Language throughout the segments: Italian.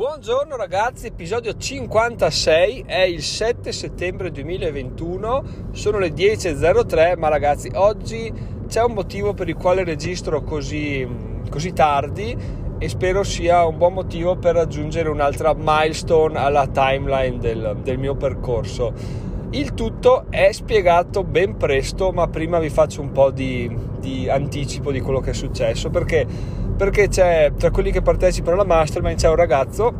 Buongiorno ragazzi, episodio 56, è il 7 settembre 2021, sono le 10.03, ma ragazzi oggi c'è un motivo per il quale registro così, così tardi e spero sia un buon motivo per raggiungere un'altra milestone alla timeline del, del mio percorso. Il tutto è spiegato ben presto, ma prima vi faccio un po' di, di anticipo di quello che è successo perché perché c'è tra quelli che partecipano alla mastermind c'è un ragazzo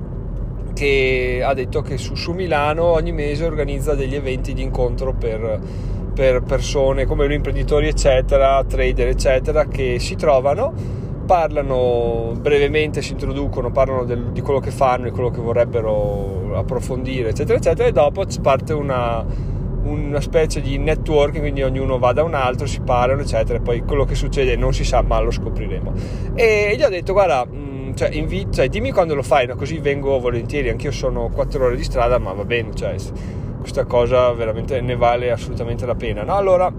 che ha detto che su, su Milano ogni mese organizza degli eventi di incontro per, per persone come lui, imprenditori eccetera, trader eccetera che si trovano parlano brevemente, si introducono, parlano del, di quello che fanno e quello che vorrebbero approfondire, eccetera, eccetera, e dopo parte una, una specie di networking, quindi ognuno va da un altro, si parlano, eccetera, poi quello che succede non si sa, ma lo scopriremo. E gli ho detto, guarda, mm, cioè, invi- cioè, dimmi quando lo fai, no? così vengo volentieri, anch'io sono 4 ore di strada, ma va bene, cioè, questa cosa veramente ne vale assolutamente la pena. No? Allora,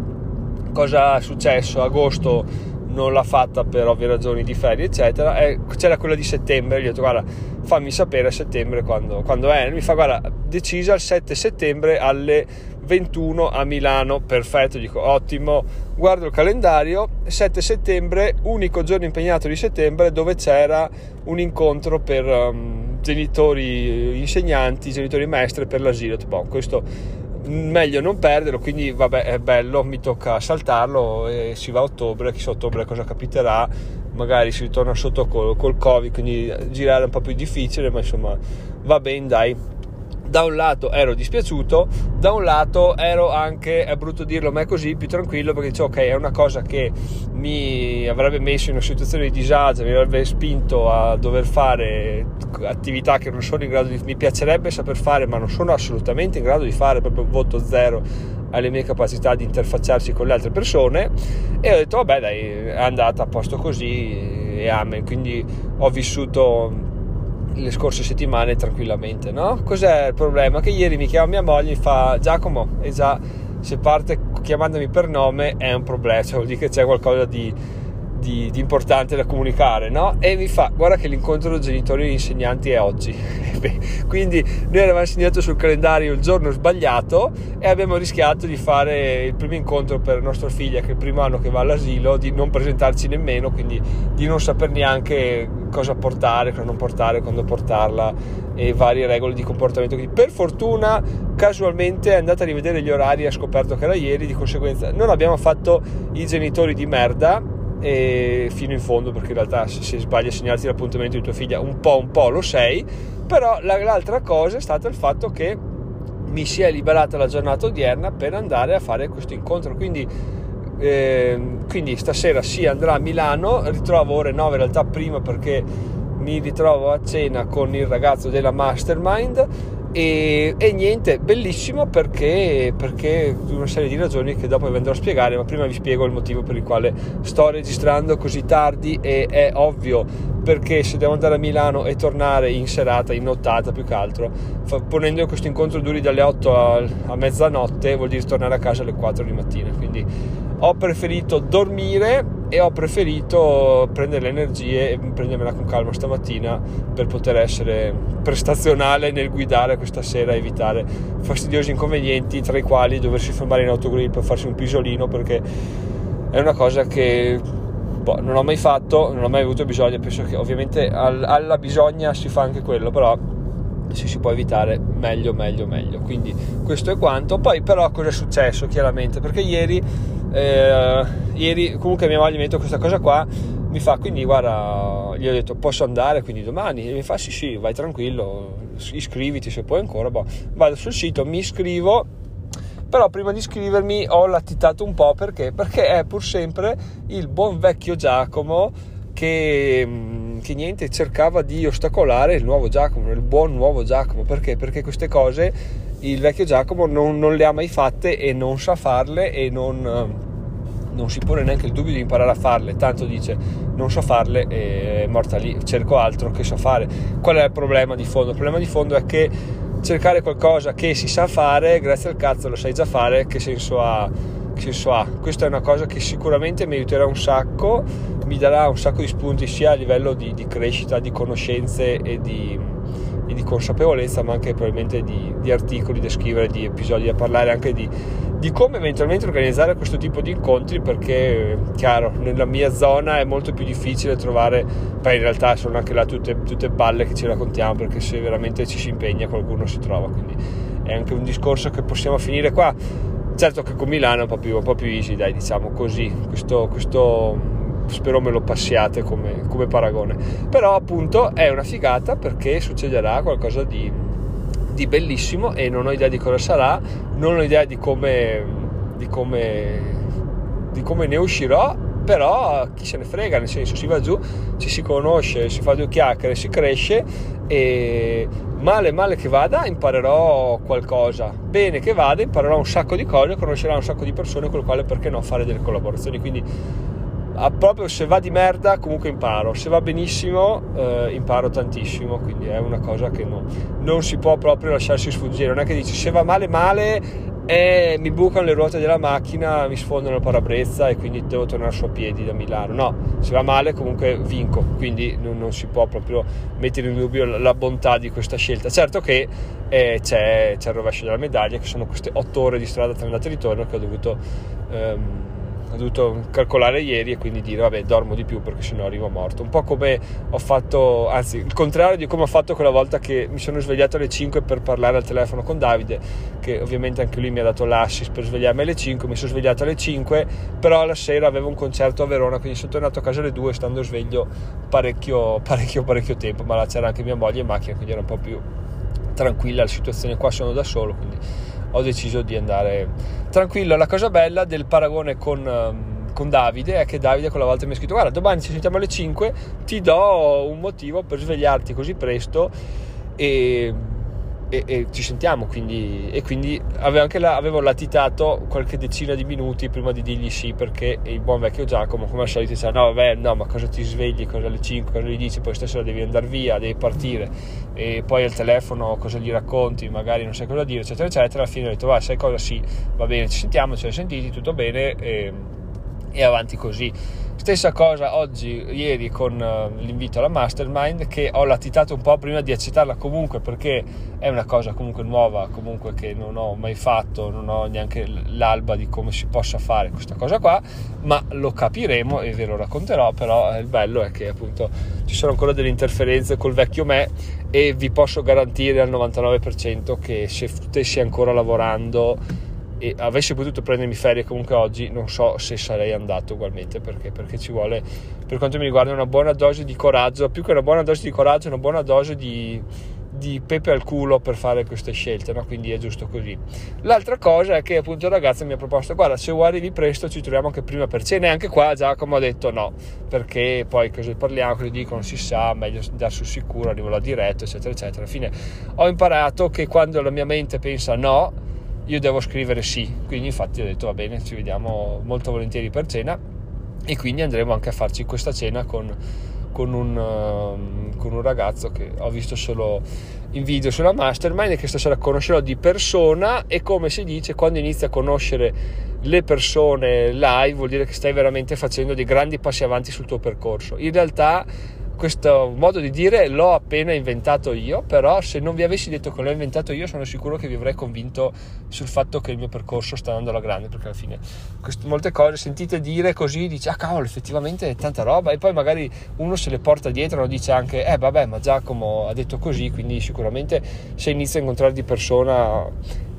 cosa è successo? Agosto non l'ha fatta per ovvie ragioni di ferie, eccetera. E c'era quella di settembre, gli ho detto guarda, fammi sapere a settembre quando, quando è. Mi fa guarda, decisa il 7 settembre alle 21 a Milano, perfetto, dico ottimo. Guardo il calendario, 7 settembre, unico giorno impegnato di settembre dove c'era un incontro per um, genitori insegnanti, genitori maestre per l'asilo. Tipo, questo meglio non perderlo, quindi vabbè è bello, mi tocca saltarlo e si va a ottobre, chissà ottobre cosa capiterà, magari si ritorna sotto col, col covid, quindi girare è un po' più difficile, ma insomma va bene dai da un lato ero dispiaciuto, da un lato ero anche, è brutto dirlo, ma è così, più tranquillo perché dicevo ok, è una cosa che mi avrebbe messo in una situazione di disagio, mi avrebbe spinto a dover fare attività che non sono in grado di, mi piacerebbe saper fare, ma non sono assolutamente in grado di fare, proprio voto zero alle mie capacità di interfacciarsi con le altre persone. E ho detto vabbè dai, è andata a posto così e amen, quindi ho vissuto le scorse settimane tranquillamente, no? Cos'è il problema? Che ieri mi chiama mia moglie e mi fa Giacomo, e già se parte chiamandomi per nome è un problema, cioè vuol dire che c'è qualcosa di di, di, importante da comunicare, no? E mi fa, guarda che l'incontro genitori e insegnanti è oggi. Quindi noi avevamo segnato sul calendario il giorno sbagliato e abbiamo rischiato di fare il primo incontro per nostra figlia, che è il primo anno che va all'asilo, di non presentarci nemmeno, quindi di non saper neanche cosa portare, cosa non portare, quando portarla e varie regole di comportamento. Quindi per fortuna casualmente è andata a rivedere gli orari e ha scoperto che era ieri, di conseguenza non abbiamo fatto i genitori di merda e fino in fondo perché in realtà se, se sbagli a segnarti l'appuntamento di tua figlia un po' un po' lo sei però la, l'altra cosa è stata il fatto che mi si è liberata la giornata odierna per andare a fare questo incontro quindi, eh, quindi stasera si andrà a Milano. Ritrovo ore 9 in realtà prima perché mi ritrovo a cena con il ragazzo della mastermind. E, e, niente, bellissimo perché, perché una serie di ragioni che dopo vi andrò a spiegare, ma prima vi spiego il motivo per il quale sto registrando così tardi e è ovvio perché se devo andare a Milano e tornare in serata, in nottata più che altro, ponendo questo incontro duri dalle 8 a, a mezzanotte vuol dire tornare a casa alle 4 di mattina, quindi ho preferito dormire e ho preferito prendere le energie e prendermela con calma stamattina per poter essere prestazionale nel guidare questa sera e evitare fastidiosi inconvenienti tra i quali doversi fermare in autogrill per farsi un pisolino perché è una cosa che boh, non ho mai fatto, non ho mai avuto bisogno, penso che ovviamente alla bisogna si fa anche quello, però se si può evitare meglio meglio meglio. Quindi questo è quanto. Poi però cosa è successo chiaramente? Perché ieri eh, ieri comunque mia moglie mi ha detto questa cosa qua mi fa quindi guarda gli ho detto posso andare quindi domani e mi fa sì sì vai tranquillo iscriviti se puoi ancora boh. vado sul sito mi iscrivo però prima di iscrivermi ho latitato un po' perché perché è pur sempre il buon vecchio Giacomo che che niente cercava di ostacolare il nuovo Giacomo, il buon nuovo Giacomo. Perché? Perché queste cose il vecchio Giacomo non, non le ha mai fatte e non sa farle e non, non, si pone neanche il dubbio di imparare a farle. Tanto dice non so farle e è morta lì, cerco altro che so fare. Qual è il problema di fondo? Il problema di fondo è che cercare qualcosa che si sa fare, grazie al cazzo lo sai già fare, che senso ha? Che senso ha? Questa è una cosa che sicuramente mi aiuterà un sacco mi darà un sacco di spunti sia a livello di, di crescita, di conoscenze e di, e di consapevolezza, ma anche probabilmente di, di, articoli da scrivere, di episodi da parlare, anche di, di, come eventualmente organizzare questo tipo di incontri, perché chiaro, nella mia zona è molto più difficile trovare, poi in realtà sono anche là tutte, tutte balle che ci raccontiamo, perché se veramente ci si impegna qualcuno si trova, quindi è anche un discorso che possiamo finire qua. Certo che con Milano è un po' più, un po più easy, dai, diciamo così, questo, questo spero me lo passiate come, come, paragone. Però appunto è una figata perché succederà qualcosa di, di, bellissimo e non ho idea di cosa sarà, non ho idea di come, di come, di come ne uscirò, però chi se ne frega, nel senso si va giù, ci si conosce, si fa due chiacchiere, si cresce e male male che vada imparerò qualcosa, bene che vada imparerò un sacco di cose, conoscerò un sacco di persone con le quali perché no fare delle collaborazioni, quindi Ah, proprio se va di merda comunque imparo, se va benissimo eh, imparo tantissimo, quindi è una cosa che no, non si può proprio lasciarsi sfuggire, non è che dici se va male male e mi bucano le ruote della macchina, mi sfondano il parabrezza e quindi devo tornare su a piedi da Milano, no, se va male comunque vinco, quindi non, non si può proprio mettere in dubbio la bontà di questa scelta, certo che eh, c'è, c'è il rovescio della medaglia che sono queste otto ore di strada tra andata e ritorno che ho dovuto... Ehm, ho dovuto calcolare ieri e quindi dire vabbè dormo di più perché sennò arrivo morto. Un po' come ho fatto anzi il contrario di come ho fatto quella volta che mi sono svegliato alle 5 per parlare al telefono con Davide che ovviamente anche lui mi ha dato l'assist per svegliarmi alle 5 mi sono svegliato alle 5 però la sera avevo un concerto a Verona quindi sono tornato a casa alle 2 stando sveglio parecchio parecchio parecchio tempo ma là c'era anche mia moglie in macchina quindi era un po' più tranquilla la situazione qua sono da solo quindi ho deciso di andare tranquillo. La cosa bella del paragone con, ehm, con Davide è che Davide quella volta mi ha scritto guarda domani ci sentiamo alle 5 ti do un motivo per svegliarti così presto e e, e, ci sentiamo quindi, e quindi avevo, anche la, avevo latitato qualche decina di minuti prima di dirgli sì perché il buon vecchio Giacomo come al solito diceva no vabbè no ma cosa ti svegli cosa alle 5 cosa gli dici poi stasera devi andare via devi partire e poi al telefono cosa gli racconti magari non sai cosa dire eccetera eccetera alla fine ho detto va sai cosa? Sì va bene ci sentiamo ci siamo sentiti tutto bene e, e avanti così. Stessa cosa oggi, ieri con uh, l'invito alla mastermind che ho latitato un po' prima di accettarla comunque perché è una cosa comunque nuova, comunque che non ho mai fatto, non ho neanche l'alba di come si possa fare questa cosa qua, ma lo capiremo e ve lo racconterò, però il bello è che appunto ci sono ancora delle interferenze col vecchio me e vi posso garantire al 99% che se stessi ancora lavorando e avessi potuto prendermi ferie comunque oggi non so se sarei andato ugualmente perché, perché ci vuole per quanto mi riguarda una buona dose di coraggio più che una buona dose di coraggio una buona dose di, di pepe al culo per fare queste scelte no? quindi è giusto così. L'altra cosa è che appunto il ragazzo mi ha proposto guarda se vuoi arrivi presto ci troviamo anche prima per cena. E anche qua Giacomo ha detto no perché poi cosa parliamo cosa dicono si sa meglio andare sul sicuro arrivo là diretto eccetera eccetera. Alla fine. Ho imparato che quando la mia mente pensa no io devo scrivere sì, quindi infatti ho detto va bene, ci vediamo molto volentieri per cena. E quindi andremo anche a farci questa cena con, con, un, uh, con un, ragazzo che ho visto solo in video sulla mastermind e che stasera conoscerò di persona. E come si dice quando inizi a conoscere le persone live vuol dire che stai veramente facendo dei grandi passi avanti sul tuo percorso. In realtà questo modo di dire l'ho appena inventato io, però se non vi avessi detto che l'ho inventato io sono sicuro che vi avrei convinto sul fatto che il mio percorso sta andando alla grande, perché alla fine queste, molte cose sentite dire così, dice ah cavolo effettivamente è tanta roba e poi magari uno se le porta dietro e dice anche eh vabbè ma Giacomo ha detto così, quindi sicuramente se inizia a incontrare di persona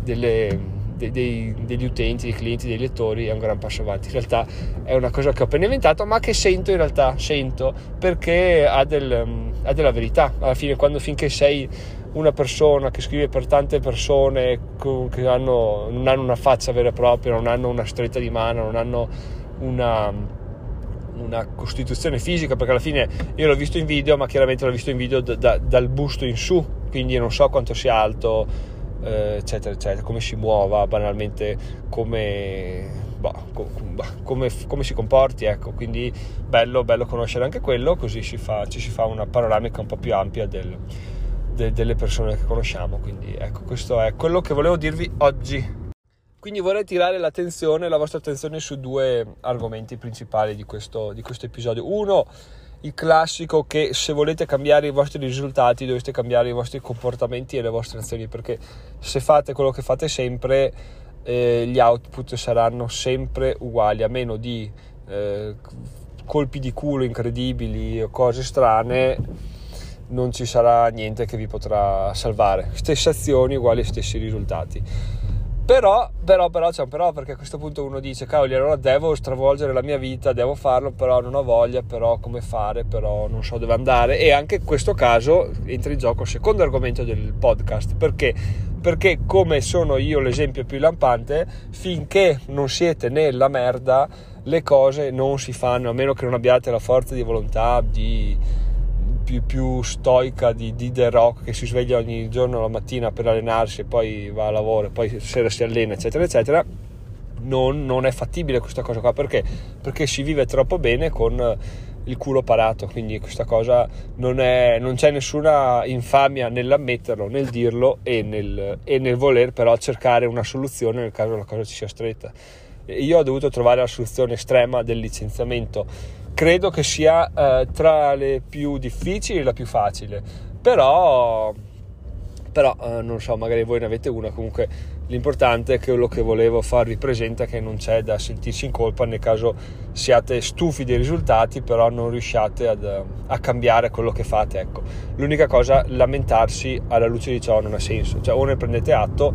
delle dei, degli utenti, dei clienti, dei lettori è un gran passo avanti. In realtà è una cosa che ho appena inventato, ma che sento in realtà, sento perché ha, del, ha della verità. Alla fine, quando finché sei una persona che scrive per tante persone che hanno, non hanno una faccia vera e propria, non hanno una stretta di mano, non hanno una, una costituzione fisica, perché alla fine io l'ho visto in video, ma chiaramente l'ho visto in video da, da, dal busto in su, quindi non so quanto sia alto, eh, eccetera, eccetera, come si muova, banalmente come, bah, come, come, si comporti, ecco, quindi bello, bello conoscere anche quello, così si fa, ci si fa una panoramica un po' più ampia del, de, delle persone che conosciamo, quindi ecco, questo è quello che volevo dirvi oggi. Quindi vorrei tirare l'attenzione, la vostra attenzione su due argomenti principali di questo, di questo episodio. Uno il classico che se volete cambiare i vostri risultati dovete cambiare i vostri comportamenti e le vostre azioni perché se fate quello che fate sempre eh, gli output saranno sempre uguali a meno di eh, colpi di culo incredibili o cose strane non ci sarà niente che vi potrà salvare. Stesse azioni uguali stessi risultati però, però, però c'è un però perché a questo punto uno dice cavoli allora devo stravolgere la mia vita, devo farlo però non ho voglia, però come fare, però non so dove andare. E anche in questo caso entra in gioco il secondo argomento del podcast perché perché come sono io l'esempio più lampante finché non siete nella merda le cose non si fanno a meno che non abbiate la forza di volontà di più, più stoica di, di, The Rock che si sveglia ogni giorno la mattina per allenarsi e poi va a lavoro e poi sera si allena eccetera eccetera non, non, è fattibile questa cosa qua. Perché? perché si vive troppo bene con il culo parato quindi questa cosa non, è, non c'è nessuna infamia nell'ammetterlo nel dirlo e nel, e nel voler però cercare una soluzione nel caso la cosa ci sia stretta. Io ho dovuto trovare la soluzione estrema del licenziamento credo che sia eh, tra le più difficili e la più facile. Però però eh, non so magari voi ne avete una. Comunque l'importante è che quello che volevo farvi presente è che non c'è da sentirsi in colpa nel caso siate stufi dei risultati però non riusciate ad, a cambiare quello che fate ecco. L'unica cosa lamentarsi alla luce di ciò non ha senso. Cioè o ne prendete atto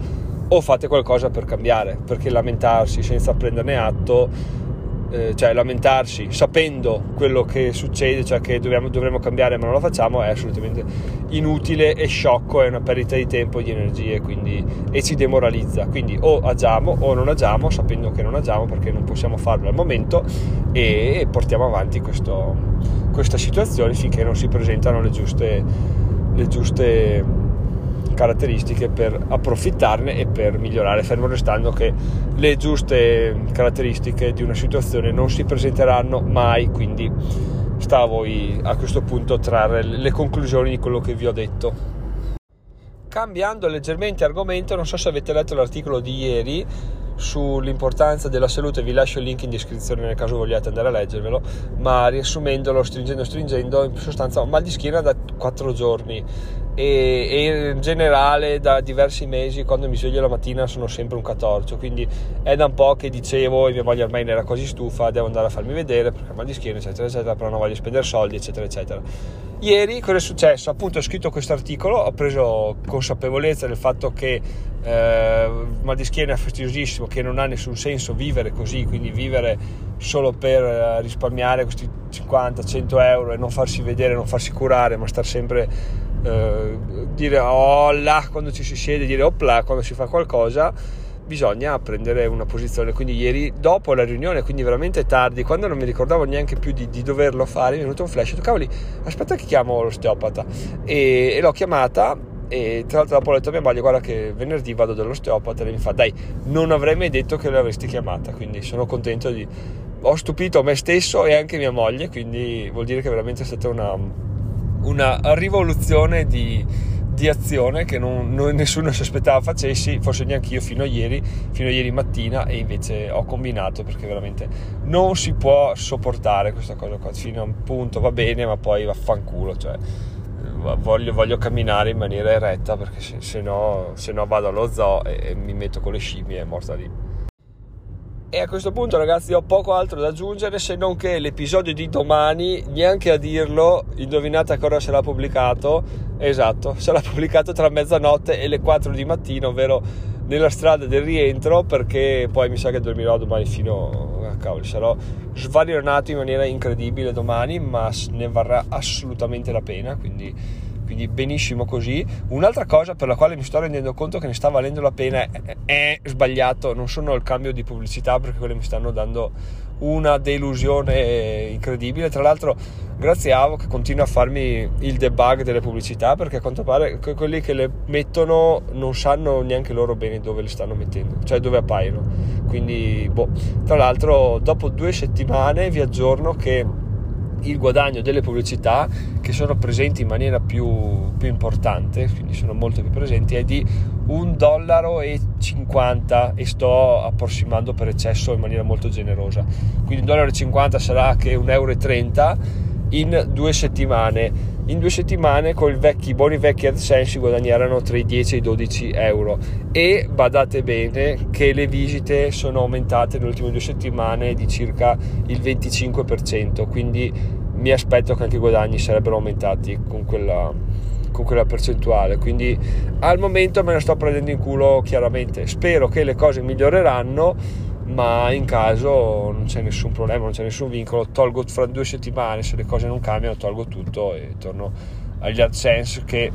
o fate qualcosa per cambiare. Perché lamentarsi senza prenderne atto eh, cioè lamentarsi sapendo quello che succede, cioè che dobbiamo, dovremmo cambiare ma non lo facciamo, è assolutamente inutile e sciocco, è una perdita di tempo e di energie quindi, e ci demoralizza. Quindi o agiamo o non agiamo sapendo che non agiamo perché non possiamo farlo al momento e portiamo avanti questo, questa situazione finché non si presentano le giuste, le giuste caratteristiche per approfittarne e per migliorare, fermo restando che le giuste caratteristiche di una situazione non si presenteranno mai, quindi sta a voi a questo punto trarre le conclusioni di quello che vi ho detto. Cambiando leggermente argomento, non so se avete letto l'articolo di ieri sull'importanza della salute, vi lascio il link in descrizione nel caso vogliate andare a leggervelo, ma riassumendolo, stringendo, stringendo, in sostanza ho mal di schiena da 4 giorni e, e, in generale da diversi mesi quando mi sveglio la mattina sono sempre un catorcio quindi è da un po' che dicevo e mia moglie ormai ne era quasi stufa devo andare a farmi vedere perché ho mal di schiena eccetera eccetera però non voglio spendere soldi eccetera eccetera ieri cosa è successo? appunto ho scritto questo articolo ho preso consapevolezza del fatto che eh, mal di schiena è fastidiosissimo che non ha nessun senso vivere così quindi vivere solo per eh, risparmiare questi 50-100 euro e non farsi vedere non farsi curare ma star sempre eh, dire hola quando ci si siede, dire opla quando si fa qualcosa, bisogna prendere una posizione. Quindi ieri dopo la riunione, quindi veramente tardi, quando non mi ricordavo neanche più di, di doverlo fare, mi è venuto un flash, ho detto cavoli, aspetta che chiamo l'osteopata e, e l'ho chiamata e tra l'altro dopo ho detto a mia moglie guarda che venerdì vado dall'osteopata e mi fa dai non avrei mai detto che l'avresti chiamata quindi sono contento di ho stupito me stesso e anche mia moglie quindi vuol dire che veramente è stata una una rivoluzione di, di azione che non, non, nessuno si aspettava facessi, forse neanche io fino a ieri, fino a ieri mattina e invece ho combinato perché veramente non si può sopportare questa cosa qua, fino a un punto va bene ma poi vaffanculo, cioè voglio, voglio camminare in maniera eretta perché se, se, no, se no vado allo zoo e, e mi metto con le scimmie e è morta lì. E a questo punto, ragazzi, ho poco altro da aggiungere se non che l'episodio di domani, neanche a dirlo, indovinate a cosa sarà pubblicato. Esatto, sarà pubblicato tra mezzanotte e le 4 di mattino, ovvero nella strada del rientro, perché poi mi sa che dormirò domani fino a cavoli, sarò svarionato in maniera incredibile domani, ma ne varrà assolutamente la pena, quindi quindi benissimo così. Un'altra cosa per la quale mi sto rendendo conto che ne sta valendo la pena è, sbagliato, non sono il cambio di pubblicità perché quelle mi stanno dando una delusione incredibile. Tra l'altro, grazie a Avo che continua a farmi il debug delle pubblicità perché a quanto pare quelli che le mettono non sanno neanche loro bene dove le stanno mettendo, cioè dove appaiono. Quindi, boh. Tra l'altro, dopo due settimane vi aggiorno che il guadagno delle pubblicità che sono presenti in maniera più, più importante, quindi sono molto più presenti, è di 1,50 dollaro e sto approssimando per eccesso in maniera molto generosa. Quindi 1,50 dollaro sarà che 1,30 euro in due settimane. In due settimane con i vecchi, buoni vecchi AdSense si guadagneranno tra i 10 e i 12 euro e badate bene che le visite sono aumentate nelle ultime due settimane di circa il 25%, quindi mi aspetto che anche i guadagni sarebbero aumentati con quella, con quella percentuale. Quindi al momento me la sto prendendo in culo chiaramente. Spero che le cose miglioreranno ma in caso non c'è nessun problema, non c'è nessun vincolo, tolgo fra due settimane, se le cose non cambiano tolgo tutto e torno agli AdSense che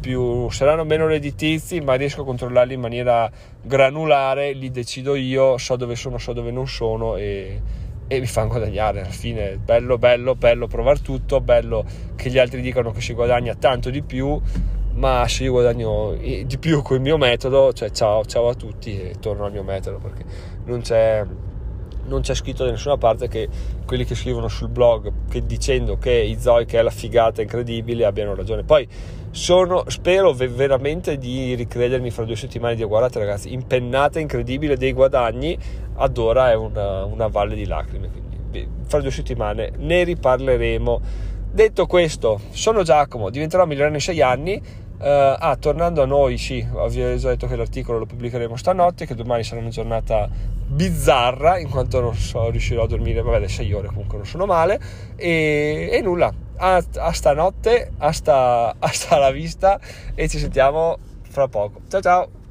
più, saranno meno redditizi ma riesco a controllarli in maniera granulare, li decido io, so dove sono, so dove non sono e, e mi fanno guadagnare. Alla fine, bello bello bello provare tutto, bello che gli altri dicano che si guadagna tanto di più ma se io guadagno di più col mio metodo, cioè ciao, ciao a tutti e torno al mio metodo perché non c'è, non c'è scritto da nessuna parte che quelli che scrivono sul blog che dicendo che Izoi che è la figata incredibile abbiano ragione. Poi sono, spero veramente di ricredermi fra due settimane di guardate ragazzi, impennata incredibile dei guadagni, ad ora è una, una valle di lacrime, quindi fra due settimane ne riparleremo. Detto questo, sono Giacomo, diventerò migliore in sei anni ah, tornando a noi, sì, vi ho già detto che l'articolo lo pubblicheremo stanotte, che domani sarà una giornata bizzarra, in quanto non so, riuscirò a dormire, vabbè, le 6 ore comunque non sono male, e, e nulla, a, a stanotte, a sta, a sta la vista, e ci sentiamo fra poco. Ciao ciao!